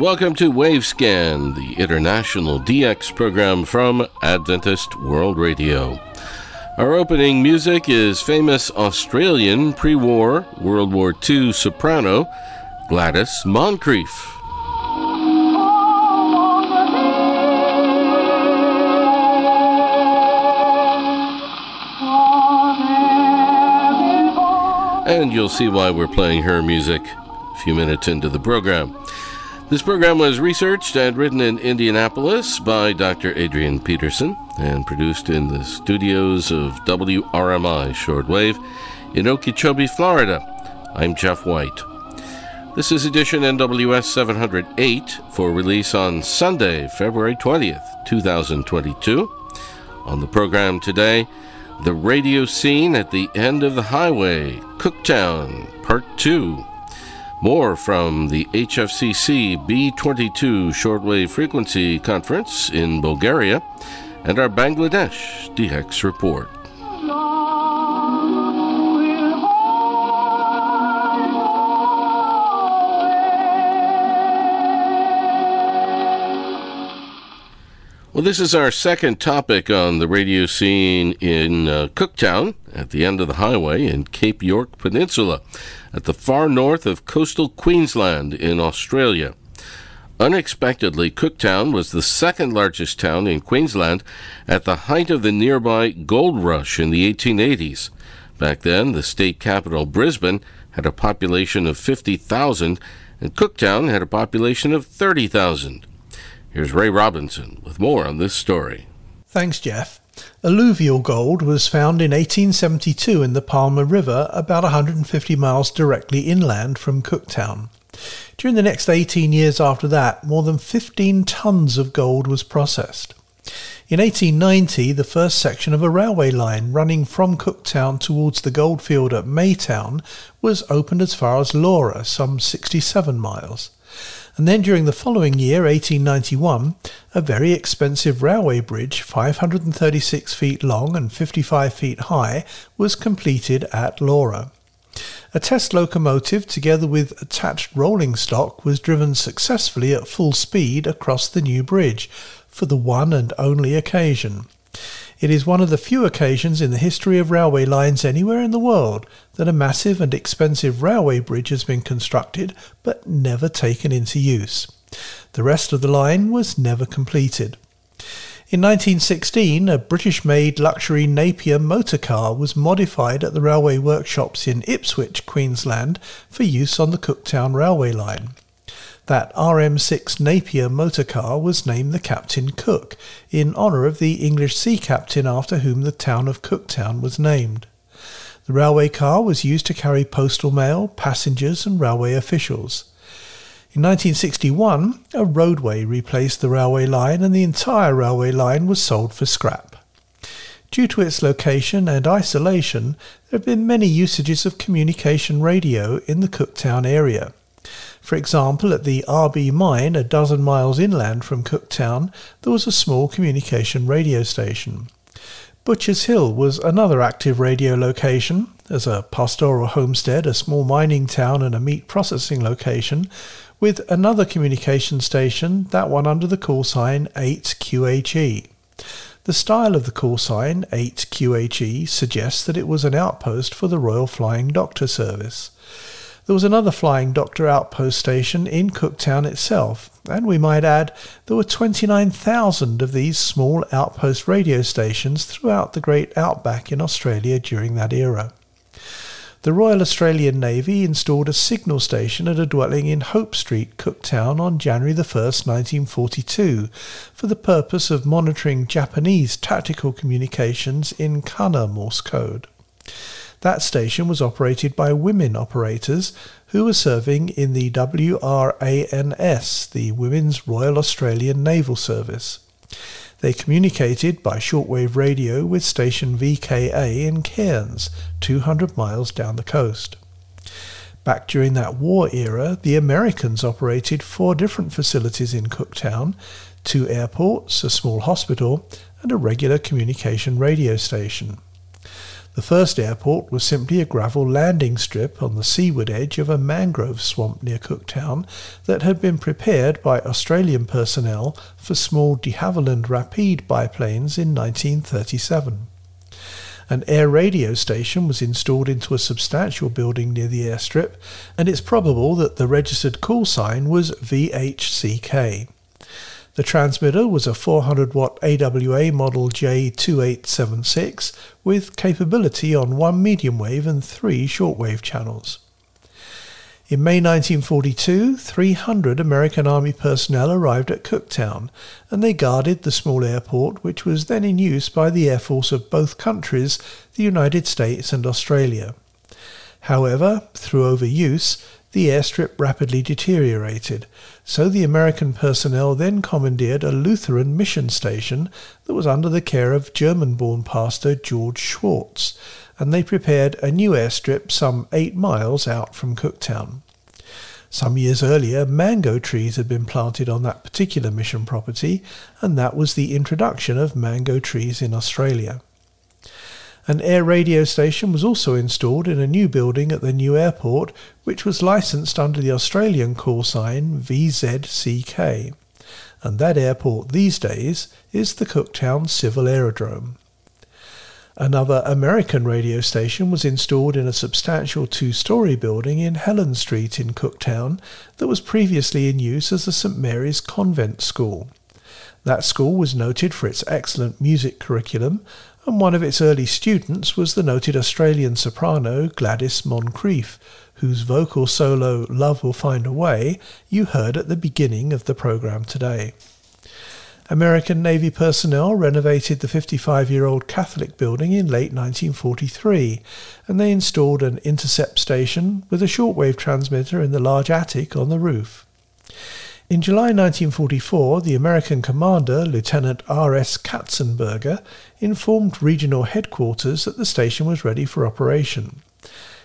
Welcome to Wavescan, the international DX program from Adventist World Radio. Our opening music is famous Australian pre war World War II soprano Gladys Moncrieff. And you'll see why we're playing her music a few minutes into the program. This program was researched and written in Indianapolis by Dr. Adrian Peterson and produced in the studios of WRMI Shortwave in Okeechobee, Florida. I'm Jeff White. This is edition NWS 708 for release on Sunday, February 20th, 2022. On the program today, the radio scene at the end of the highway, Cooktown, Part 2. More from the HFCC B22 shortwave frequency conference in Bulgaria and our Bangladesh DX report. Well, this is our second topic on the radio scene in uh, Cooktown at the end of the highway in Cape York Peninsula at the far north of coastal Queensland in Australia. Unexpectedly, Cooktown was the second largest town in Queensland at the height of the nearby gold rush in the 1880s. Back then, the state capital, Brisbane, had a population of 50,000, and Cooktown had a population of 30,000. Here's Ray Robinson with more on this story. Thanks, Jeff. Alluvial gold was found in 1872 in the Palmer River, about 150 miles directly inland from Cooktown. During the next 18 years after that, more than 15 tons of gold was processed. In 1890, the first section of a railway line running from Cooktown towards the goldfield at Maytown was opened as far as Laura, some 67 miles. And then during the following year, 1891, a very expensive railway bridge, 536 feet long and 55 feet high, was completed at Laura. A test locomotive, together with attached rolling stock, was driven successfully at full speed across the new bridge for the one and only occasion. It is one of the few occasions in the history of railway lines anywhere in the world that a massive and expensive railway bridge has been constructed but never taken into use. The rest of the line was never completed. In 1916, a British made luxury Napier motor car was modified at the railway workshops in Ipswich, Queensland, for use on the Cooktown railway line. That RM6 Napier motor car was named the Captain Cook, in honour of the English sea captain after whom the town of Cooktown was named. The railway car was used to carry postal mail, passengers, and railway officials. In 1961, a roadway replaced the railway line, and the entire railway line was sold for scrap. Due to its location and isolation, there have been many usages of communication radio in the Cooktown area. For example, at the RB mine, a dozen miles inland from Cooktown, there was a small communication radio station. Butcher's Hill was another active radio location. As a pastoral homestead, a small mining town, and a meat processing location, with another communication station, that one under the call sign 8QHE. The style of the call sign 8QHE suggests that it was an outpost for the Royal Flying Doctor Service. There was another Flying Doctor outpost station in Cooktown itself, and we might add there were 29,000 of these small outpost radio stations throughout the great outback in Australia during that era. The Royal Australian Navy installed a signal station at a dwelling in Hope Street, Cooktown, on January 1, 1942, for the purpose of monitoring Japanese tactical communications in Kana Morse code. That station was operated by women operators who were serving in the WRANS, the Women's Royal Australian Naval Service. They communicated by shortwave radio with station VKA in Cairns, 200 miles down the coast. Back during that war era, the Americans operated four different facilities in Cooktown two airports, a small hospital, and a regular communication radio station. The first airport was simply a gravel landing strip on the seaward edge of a mangrove swamp near Cooktown that had been prepared by Australian personnel for small de Havilland Rapide biplanes in 1937. An air radio station was installed into a substantial building near the airstrip, and it's probable that the registered call sign was VHCK. The transmitter was a 400 watt AWA model J2876 with capability on one medium wave and three shortwave channels. In May 1942, 300 American Army personnel arrived at Cooktown and they guarded the small airport, which was then in use by the Air Force of both countries, the United States and Australia. However, through overuse, the airstrip rapidly deteriorated, so the American personnel then commandeered a Lutheran mission station that was under the care of German born pastor George Schwartz, and they prepared a new airstrip some eight miles out from Cooktown. Some years earlier, mango trees had been planted on that particular mission property, and that was the introduction of mango trees in Australia. An air radio station was also installed in a new building at the new airport, which was licensed under the Australian call sign VZCK. And that airport these days is the Cooktown Civil Aerodrome. Another American radio station was installed in a substantial two story building in Helen Street in Cooktown that was previously in use as the St Mary's Convent School. That school was noted for its excellent music curriculum and one of its early students was the noted Australian soprano Gladys Moncrieff, whose vocal solo Love Will Find a Way you heard at the beginning of the programme today. American Navy personnel renovated the 55 year old Catholic building in late 1943, and they installed an intercept station with a shortwave transmitter in the large attic on the roof. In July 1944, the American commander, Lieutenant R.S. Katzenberger, informed regional headquarters that the station was ready for operation.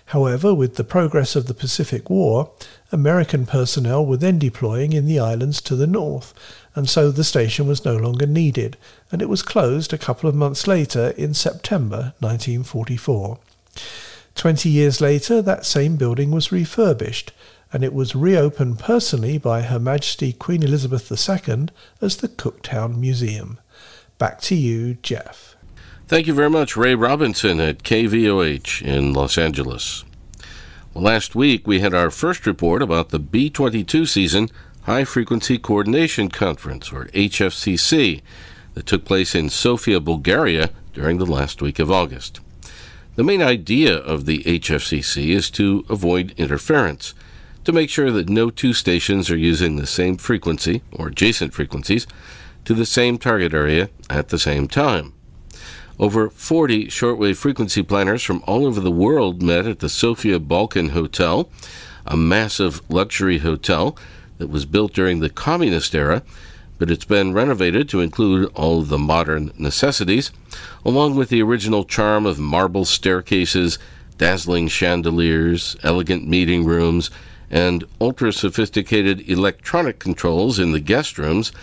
However, with the progress of the Pacific War, American personnel were then deploying in the islands to the north, and so the station was no longer needed, and it was closed a couple of months later in September 1944. Twenty years later, that same building was refurbished, and it was reopened personally by Her Majesty Queen Elizabeth II as the Cooktown Museum. Back to you, Jeff. Thank you very much, Ray Robinson at KVOH in Los Angeles. Well, last week we had our first report about the B 22 season High Frequency Coordination Conference, or HFCC, that took place in Sofia, Bulgaria during the last week of August. The main idea of the HFCC is to avoid interference to make sure that no two stations are using the same frequency or adjacent frequencies to the same target area at the same time. Over 40 shortwave frequency planners from all over the world met at the Sofia Balkan Hotel, a massive luxury hotel that was built during the communist era, but it's been renovated to include all of the modern necessities, along with the original charm of marble staircases, dazzling chandeliers, elegant meeting rooms, and ultra sophisticated electronic controls in the guest rooms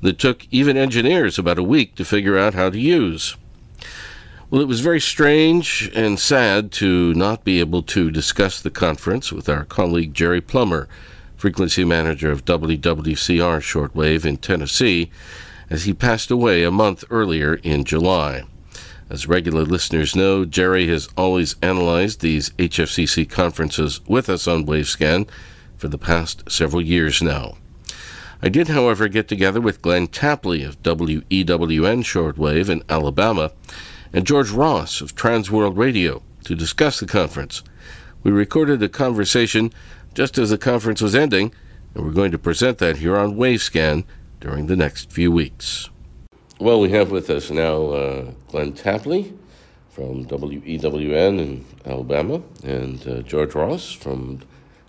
that took even engineers about a week to figure out how to use. Well, it was very strange and sad to not be able to discuss the conference with our colleague Jerry Plummer, frequency manager of WWCR Shortwave in Tennessee, as he passed away a month earlier in July. As regular listeners know, Jerry has always analyzed these HFCC conferences with us on Wavescan for the past several years now. I did, however, get together with Glenn Tapley of WEWN Shortwave in Alabama and George Ross of Transworld Radio to discuss the conference. We recorded a conversation just as the conference was ending, and we're going to present that here on Wavescan during the next few weeks. Well, we have with us now uh, Glenn Tapley from WEWN in Alabama and uh, George Ross from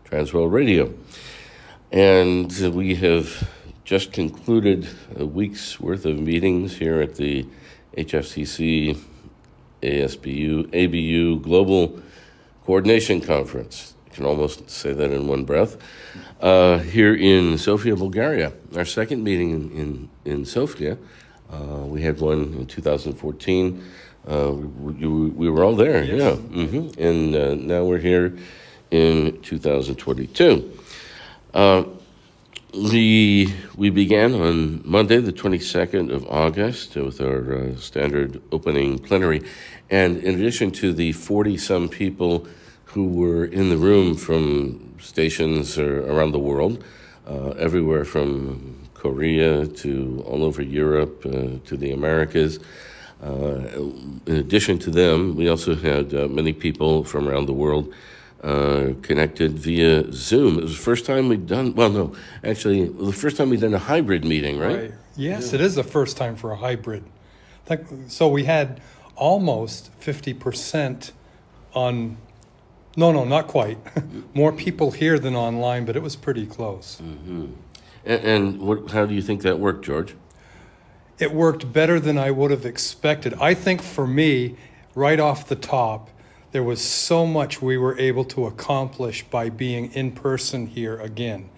Transworld Radio. And we have just concluded a week's worth of meetings here at the HFCC ASBU ABU Global Coordination Conference. You can almost say that in one breath. Uh, here in Sofia, Bulgaria, our second meeting in, in, in Sofia. Uh, we had one in 2014 Uh, we, we, were all there, yes. yeah. Mm-hmm. And uh, now we're here in 2022. Uh, we, we began on Monday, the 22nd of August, with our uh, standard opening plenary. And in addition to the 40 some people who were in the room from stations around the world, uh, everywhere from Korea to all over Europe uh, to the Americas. Uh, in addition to them, we also had uh, many people from around the world uh, connected via Zoom. It was the first time we'd done, well, no, actually, the first time we'd done a hybrid meeting, right? right. Yes, yeah. it is the first time for a hybrid. So we had almost 50% on, no, no, not quite. More people here than online, but it was pretty close. Mm-hmm. And, and what, how do you think that worked, George? It worked better than I would have expected. I think for me, right off the top, there was so much we were able to accomplish by being in person here again.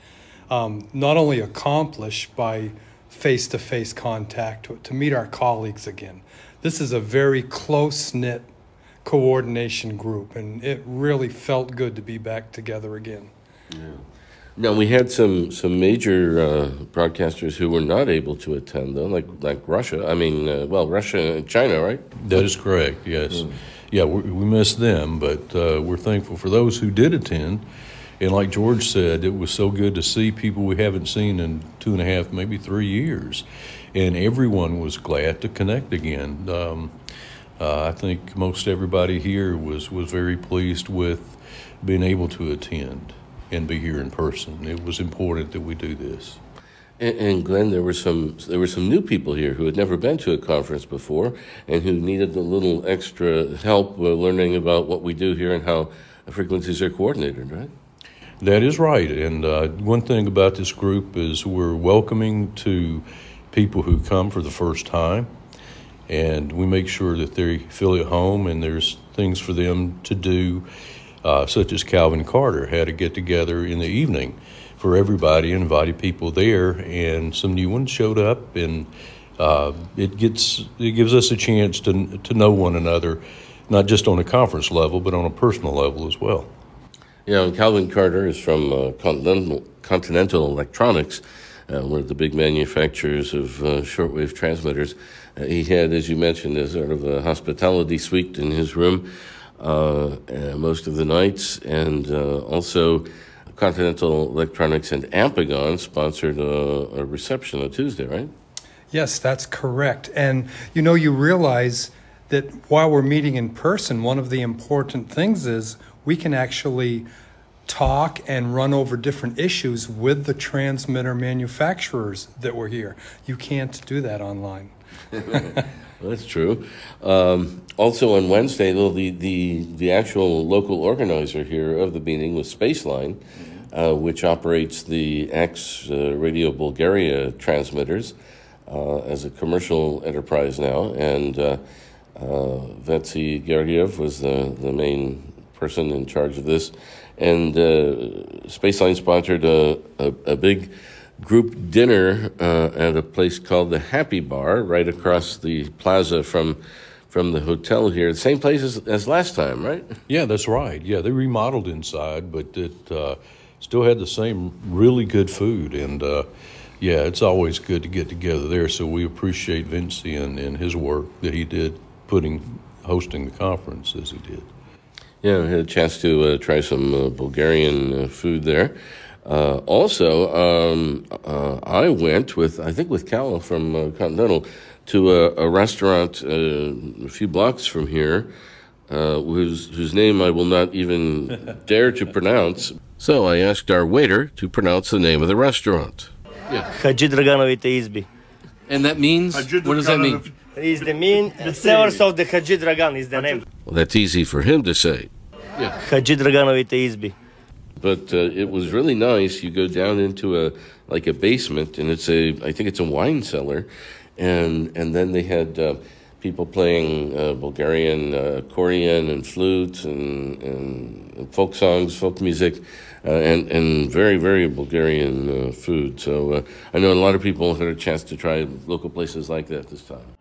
Um, not only accomplish by face to face contact, to, to meet our colleagues again. This is a very close knit coordination group, and it really felt good to be back together again. Yeah. Now we had some some major uh, broadcasters who were not able to attend, though, like like Russia. I mean, uh, well, Russia and China, right? That is correct. Yes, mm. yeah, we, we miss them, but uh, we're thankful for those who did attend. And like George said, it was so good to see people we haven't seen in two and a half, maybe three years, and everyone was glad to connect again. Um, uh, I think most everybody here was was very pleased with being able to attend and be here in person. It was important that we do this. And, and, Glenn, there were some there were some new people here who had never been to a conference before, and who needed a little extra help uh, learning about what we do here and how frequencies are coordinated. Right? That is right. And uh, one thing about this group is we're welcoming to people who come for the first time, and we make sure that they feel at home and there's things for them to do uh, such as Calvin Carter, had a get together in the evening for everybody, invited people there, and some new ones showed up, and uh, it gets it gives us a chance to to know one another, not just on a conference level, but on a personal level as well. Yeah, and Calvin Carter is from uh, Continental, Continental Electronics. Uh, one of the big manufacturers of uh, shortwave transmitters. Uh, he had, as you mentioned, a sort of a hospitality suite in his room Uh, uh, most of the nights, and uh, also Continental Electronics and Ampegon sponsored a, a reception on Tuesday, right? Yes, that's correct. And you know, you realize that while we're meeting in person, one of the important things is we can actually talk and run over different issues with the transmitter manufacturers that were here. You can't do that online. That's true. Um, also on Wednesday, though, the, the, the actual local organizer here of the meeting was Spaceline, mm-hmm. uh, which operates the X uh, Radio Bulgaria transmitters uh, as a commercial enterprise now. And uh, uh, Vetsy Georgiev was the, the main person in charge of this. And uh, Spaceline sponsored a, a, a big group dinner uh, at a place called the Happy Bar, right across the plaza from from the hotel here. The same place as, as last time, right? Yeah, that's right. Yeah, they remodeled inside, but it uh, still had the same really good food. And uh, yeah, it's always good to get together there. So we appreciate Vinci and, and his work that he did putting hosting the conference as he did. Yeah, I had a chance to uh, try some uh, Bulgarian uh, food there. Uh, also, um, uh, I went with, I think with Cal from uh, Continental, to a, a restaurant uh, a few blocks from here, uh, whose, whose name I will not even dare to pronounce. So I asked our waiter to pronounce the name of the restaurant. Yeah. Izbi. And that means? What does that mean? Is the mean, Severs of the Haji Dragan is the name. Well, that's easy for him to say. Yeah. Haji Draganovite izbi but uh, it was really nice. You go down into a like a basement, and it's a I think it's a wine cellar, and and then they had uh, people playing uh, Bulgarian uh, accordion and flutes and, and folk songs, folk music. Uh, and and very very Bulgarian uh, food. So I know a lot of people had a chance to try local places like that this time.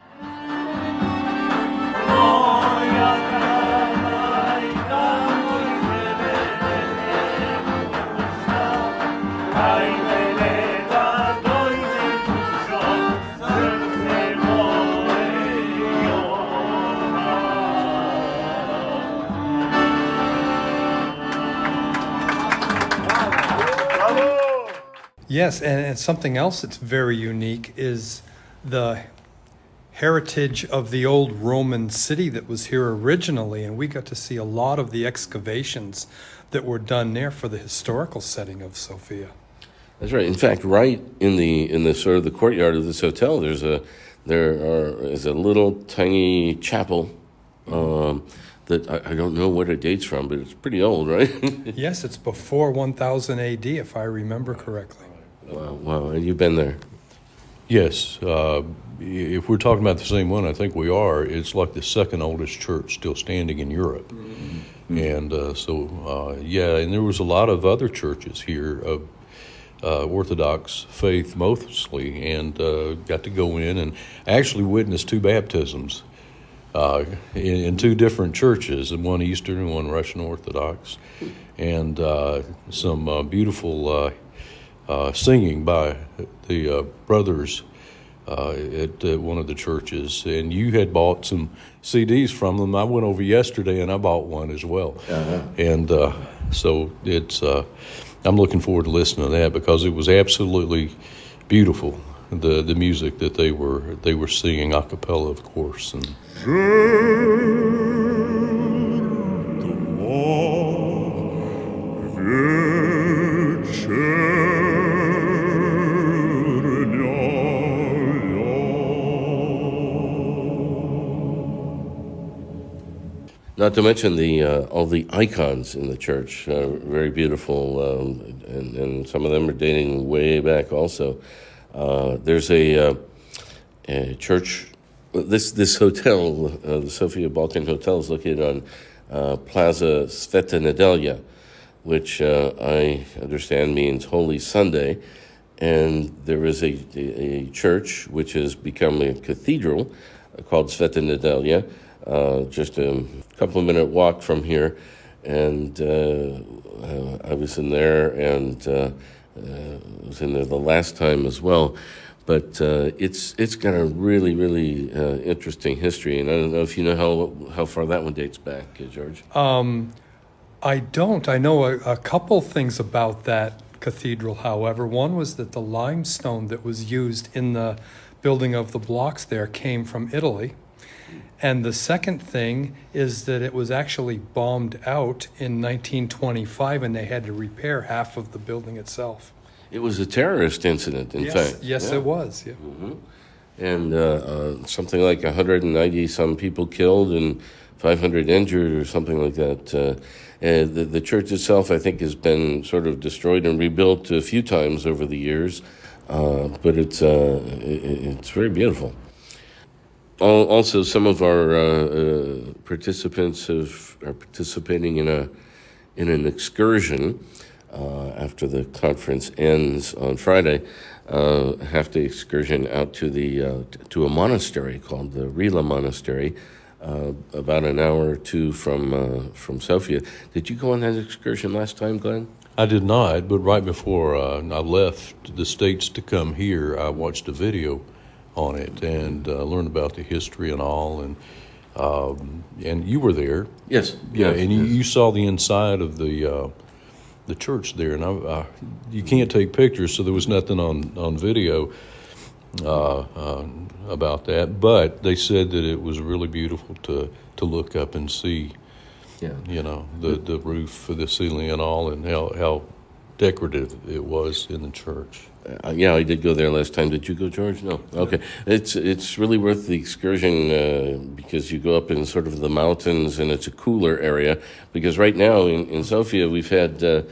Yes, and, and something else that's very unique is the heritage of the old Roman city that was here originally, and we got to see a lot of the excavations that were done there for the historical setting of Sofia. That's right. In fact, right in the in the sort of the courtyard of this hotel, there's a there are, is a little tiny chapel um, that I, I, don't know what it dates from, but it's pretty old, right? yes, it's before 1000 AD, if I remember correctly. Wow, wow. And you've been there? Yes. Uh, if we're talking about the same one, I think we are. It's like the second oldest church still standing in Europe. Mm-hmm. And uh, so, uh, yeah, and there was a lot of other churches here of uh, Orthodox faith mostly, and uh, got to go in and actually witness two baptisms uh, in, in, two different churches, and one Eastern and one Russian Orthodox, and uh, some uh, beautiful uh, singing by the uh, brothers. Uh, at uh, one of the churches, and you had bought some CDs from them. I went over yesterday and I bought one as well, uh-huh. and so it's I'm looking forward to listening to that because it was absolutely beautiful. The the music that they were they were singing a cappella, of course, and. Not to mention the uh, all the icons in the church, uh, very beautiful, um, and, and, some of them are dating way back. Also, uh, there's a, uh, a, church. This this hotel, uh, the Sofia Balkan Hotel, is located on uh, Plaza Sveta Nedelya, which I understand means Holy Sunday. And there is a, a, church which has become a cathedral called Sveta Nedelya uh, just a couple of minute walk from here, and uh, uh I was in there and uh, was in there the last time as well. But it's it's got a really really interesting history, and I don't know if you know how how far that one dates back, George. Um, I don't. I know a, a couple things about that cathedral. However, one was that the limestone that was used in the building of the blocks there came from Italy. And the second thing is that it was actually bombed out in 1925 and they had to repair half of the building itself. It was a terrorist incident, in yes, fact. Yes, yeah. it was. Yeah. Mm-hmm. And uh, uh, something like 190 some people killed and 500 injured or something like that. Uh, the, the church itself, I think, has been sort of destroyed and rebuilt a few times over the years, uh, but it's, uh, it, it's very beautiful also, some of our uh, uh, participants have, are participating in a in an excursion uh, after the conference ends on Friday. Uh, half day excursion out to the uh, to a monastery called the Rila Monastery, uh, about an hour or two from from Sofia. Did you go on that excursion last time, Glenn? I did not, but right before I left the states to come here, I watched a video on it and uh, learn about the history and all. And um, and you were there. Yes. Yeah, yes, and yes. You, you saw the inside of the uh, the church there, and I, I, you can't take pictures, so there was nothing on on video uh, uh, about that. But they said that it was really beautiful to to look up and see. Yeah. You know the the roof, the ceiling, and all, and how how decorative it was in the church. Uh, yeah, I did go there last time. Did you go, George? No. Okay, it's it's really worth the excursion uh, because you go up in sort of the mountains and it's a cooler area. Because right now in, in Sofia we've had uh,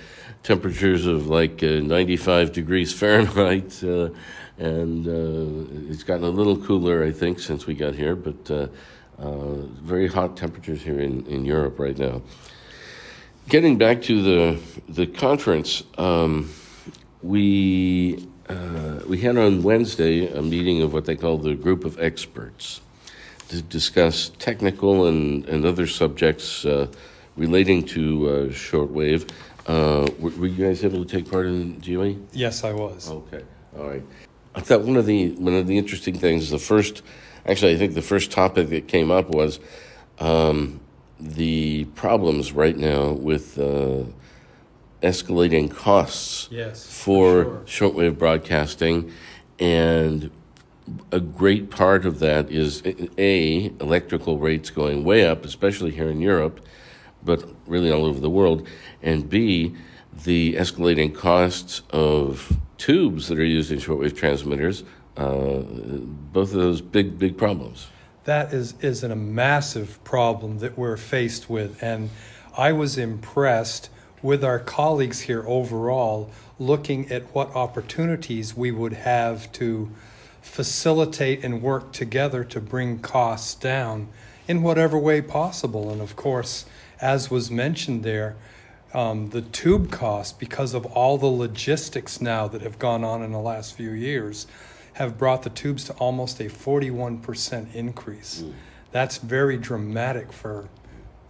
temperatures of like uh, 95 degrees Fahrenheit, uh, and uh, it's gotten a little cooler, I think, since we got here. But very hot temperatures here in, in Europe right now. Getting back to the the conference. Um, we uh, we had on Wednesday a meeting of what they call the group of experts to discuss technical and, and other subjects uh, relating to uh, shortwave. Uh, were, were, you guys able to take part in GOE? Yes, I was. Okay, all right. I thought one of the one of the interesting things, the first, actually, I think the first topic that came up was um, the problems right now with uh, escalating costs Yes, for for sure. shortwave broadcasting, and a great part of that is a electrical rates going way up, especially here in Europe, but really all over the world, and b the escalating costs of tubes that are used in shortwave transmitters. Uh, both of those big big problems. That is, is a massive problem that we're faced with. And I was impressed with our colleagues here overall, looking at what opportunities we would have to facilitate and work together to bring costs down in whatever way possible. And of course, as was mentioned there, um, the tube cost, because of all the logistics now that have gone on in the last few years, have brought the tubes to almost a 41% increase. That's very dramatic for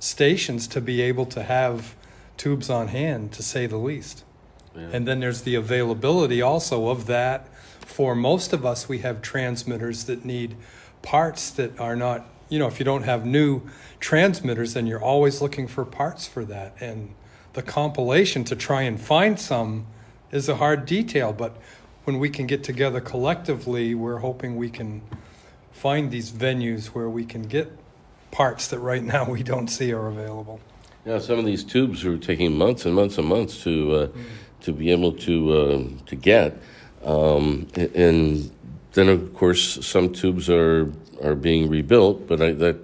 stations to be able to have tubes on hand, to say the least. And then there's the availability also of that. For most of us, we have transmitters that need parts that are not, you know, if you don't have new transmitters, then you're always looking for parts for that. And the compilation to try and find some is a hard detail, but when we can get together collectively, we're hoping we can find these venues where we can get parts that right now we don't see are available. Yeah, some of these tubes are taking months and months and months to uh, to be able to uh, to get, um, and then of course some tubes are are being rebuilt, but I, that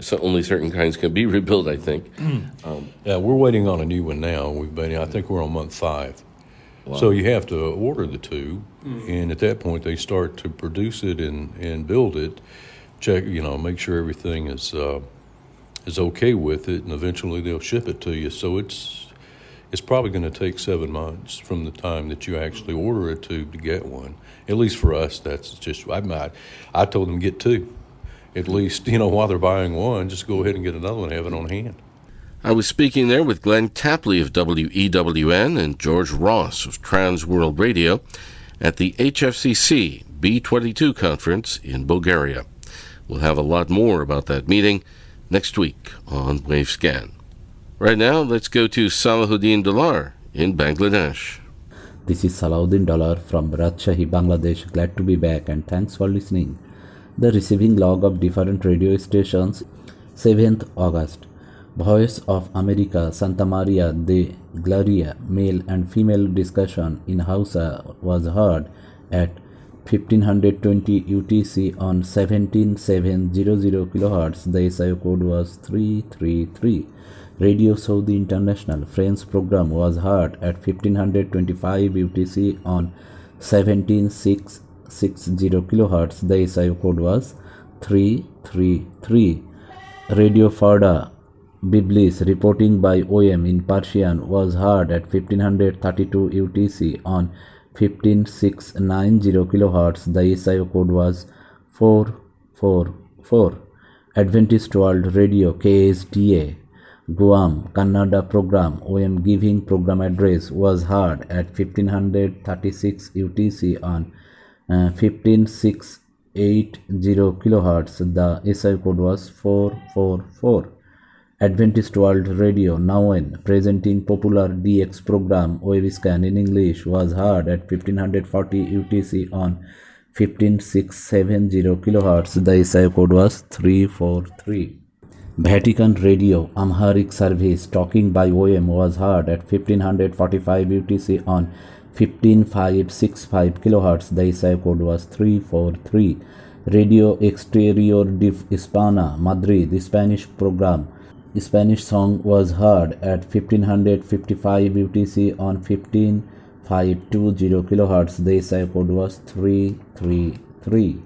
so only certain kinds can be rebuilt. I think. Um, Yeah, we're waiting on a new one now. We've been, I think we're on month five. So you have to order the tube, and at that point they start to produce it and, and build it. Check, you know, make sure everything is uh, is okay with it, and eventually they'll ship it to you. So it's it's probably going to take seven months from the time that you actually order a tube to get one. At least for us, that's just I I, I told them get two. At least you know while they're buying one, just go ahead and get another one, have it on hand. I was speaking there with Glenn Tapley of WEWN and George Ross of Trans World Radio at the HFCC B22 conference in Bulgaria. We'll have a lot more about that meeting next week on Wavescan. Right now, let's go to Salahuddin Dollar in Bangladesh. This is Salahuddin Dollar from Rajshahi, Bangladesh. Glad to be back and thanks for listening. The receiving log of different radio stations 7th August. Voice of America Santa Maria de Gloria male and female discussion in Hausa was heard at 1520 UTC on 17700 kHz. The SIO code was 333. Radio Saudi International French program was heard at 1525 UTC on 17660 kHz. The SIO code was 333. Radio Farda Biblis reporting by OM in Persian was heard at 1532 UTC on 15690 kHz. The SIO code was 444. Adventist World Radio KSDA Guam Kannada program OM giving program address was heard at 1536 UTC on uh, 15680 kHz. The SI code was 444. Adventist World Radio Nauen presenting popular DX program Wavescan in English was heard at 1540 UTC on 15670 kHz. The SI code was 343. Vatican Radio Amharic service talking by OM was heard at 1545 UTC on 15565 kHz. The SI code was 343. Radio Exterior de España Madrid, the Spanish program Spanish song was heard at 1555 UTC on 15520 kHz. The SI code was 333.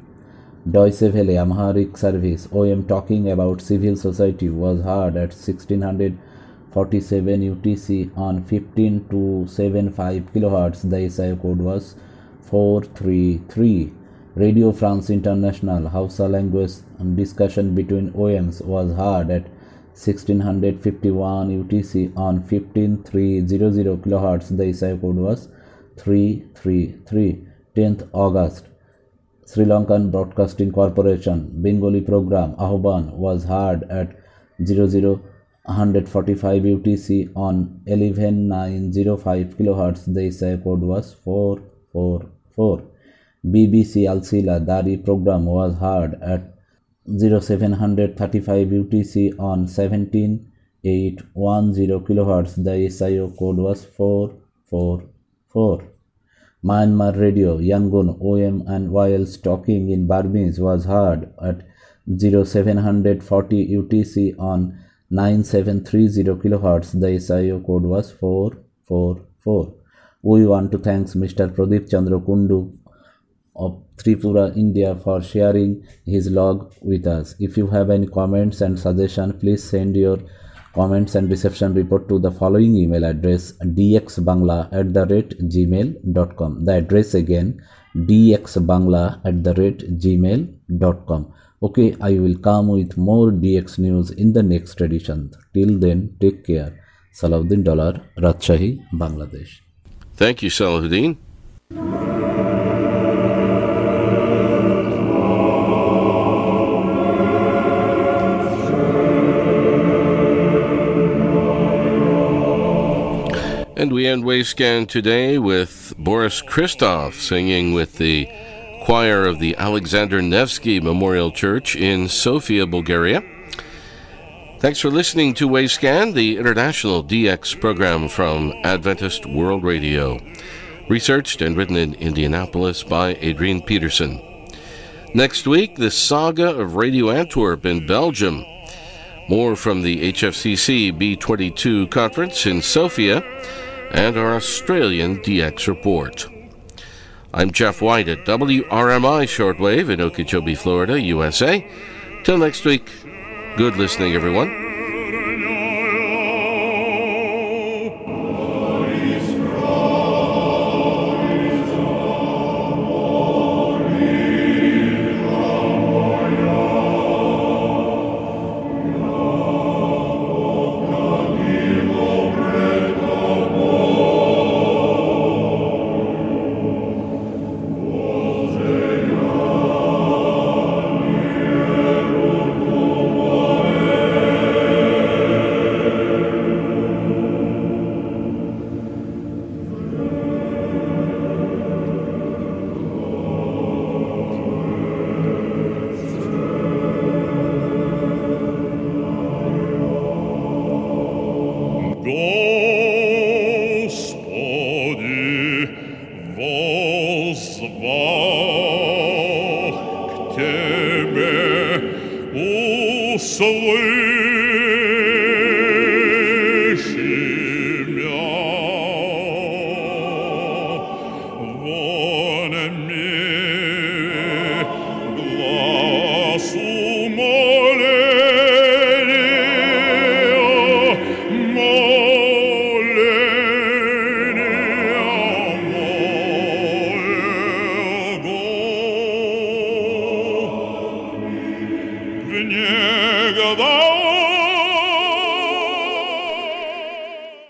Deutsche Welle Amharic service OM talking about civil society was heard at 1647 UTC on 15275 kHz. The SI code was 433. Radio France International Hausa language discussion between OMs was heard at 1651 UTC on 15300 kHz. The SI code was 333. 10th August. Sri Lankan Broadcasting Corporation Bengali program Ahban was heard at 145 UTC on 11905 kHz the SI code was 444. BBC Al Sila Dari program was heard at 0735 UTC on 17810 kHz the SIO code was 444. Myanmar Radio Yangon OM and while talking in Burmese was heard at 0740 UTC on 9730 kHz. The SIO code was 444. We want to thank Mr. Pradeep Chandra Kundu of Tripura, India for sharing his log with us. If you have any comments and suggestion, please send your comments and reception report to the following email address dxbangla at the rate gmail.com. The address again dxbangla at the rate gmail.com. Okay, I will come with more DX news in the next edition. Till then, take care. Salahuddin Dollar, Rajshahi, Bangladesh. Thank you, Salahuddin. We end Wavescan today with Boris Christoff singing with the choir of the Alexander Nevsky Memorial Church in Sofia, Bulgaria. Thanks for listening to Wavescan, the international DX program from Adventist World Radio. Researched and written in Indianapolis by Adrian Peterson. Next week, the saga of Radio Antwerp in Belgium. More from the HFCC B22 conference in Sofia and our Australian DX report. I'm Jeff White at WRMI Shortwave in Okeechobee, Florida, USA. Till next week, good listening, everyone.